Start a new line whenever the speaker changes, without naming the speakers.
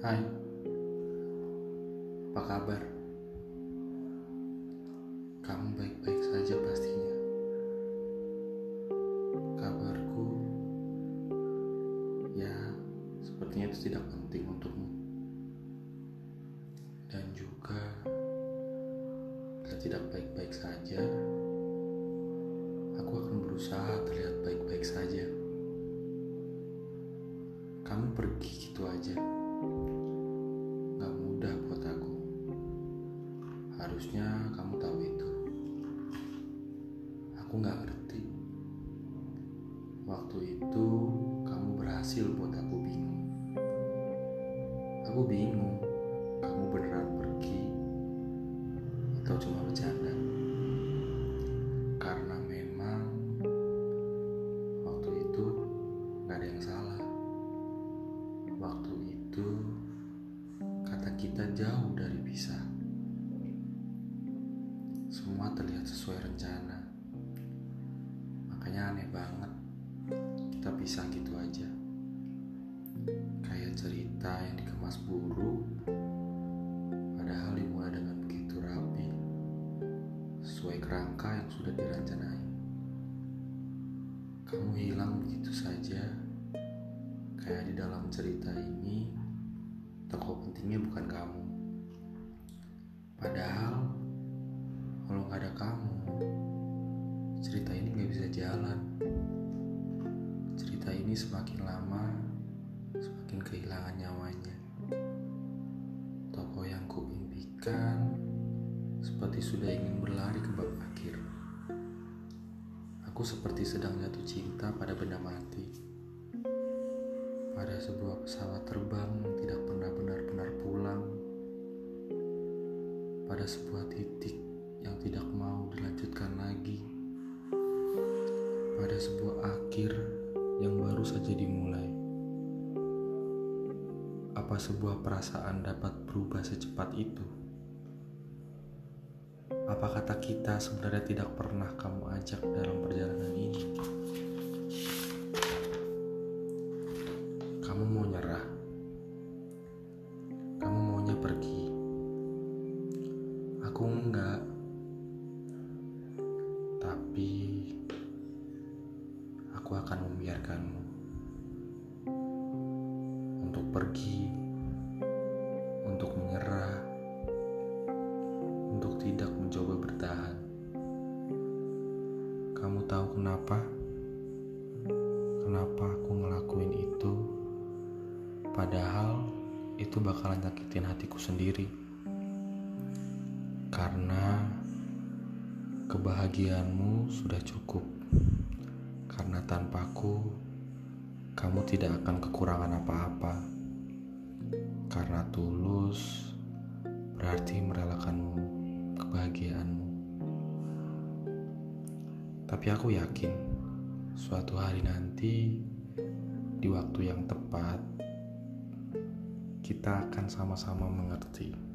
Hai, apa kabar? Kamu baik-baik saja pastinya. Kabarku, ya, sepertinya itu tidak penting untukmu. Dan juga, bila tidak baik-baik saja, aku akan berusaha terlihat baik-baik saja. Kamu pergi gitu aja. Harusnya kamu tahu itu. Aku gak ngerti. Waktu itu kamu berhasil buat aku bingung. Aku bingung. Kamu beneran pergi atau cuma bercanda? Karena memang waktu itu gak ada yang salah. Waktu itu kata kita jauh Semua terlihat sesuai rencana. Makanya aneh banget kita pisah gitu aja. Kayak cerita yang dikemas buruk, padahal dimulai dengan begitu rapi, sesuai kerangka yang sudah direncanai. Kamu hilang begitu saja, kayak di dalam cerita ini, tokoh pentingnya bukan kamu. Ini semakin lama, semakin kehilangan nyawanya. Tokoh yang kuimpikan seperti sudah ingin berlari ke bab akhir. Aku seperti sedang jatuh cinta pada benda mati pada sebuah pesawat terbang tidak pernah benar-benar pulang, pada sebuah titik yang tidak mau dilanjutkan lagi, pada sebuah akhir yang baru saja dimulai. Apa sebuah perasaan dapat berubah secepat itu? Apa kata kita sebenarnya tidak pernah kamu ajak dalam perjalanan akan membiarkanmu untuk pergi, untuk menyerah, untuk tidak mencoba bertahan. Kamu tahu kenapa? Kenapa aku ngelakuin itu? Padahal itu bakalan nyakitin hatiku sendiri. Karena kebahagiaanmu sudah cukup. Karena tanpaku, kamu tidak akan kekurangan apa-apa. Karena tulus berarti merelakanmu kebahagiaanmu. Tapi aku yakin suatu hari nanti di waktu yang tepat kita akan sama-sama mengerti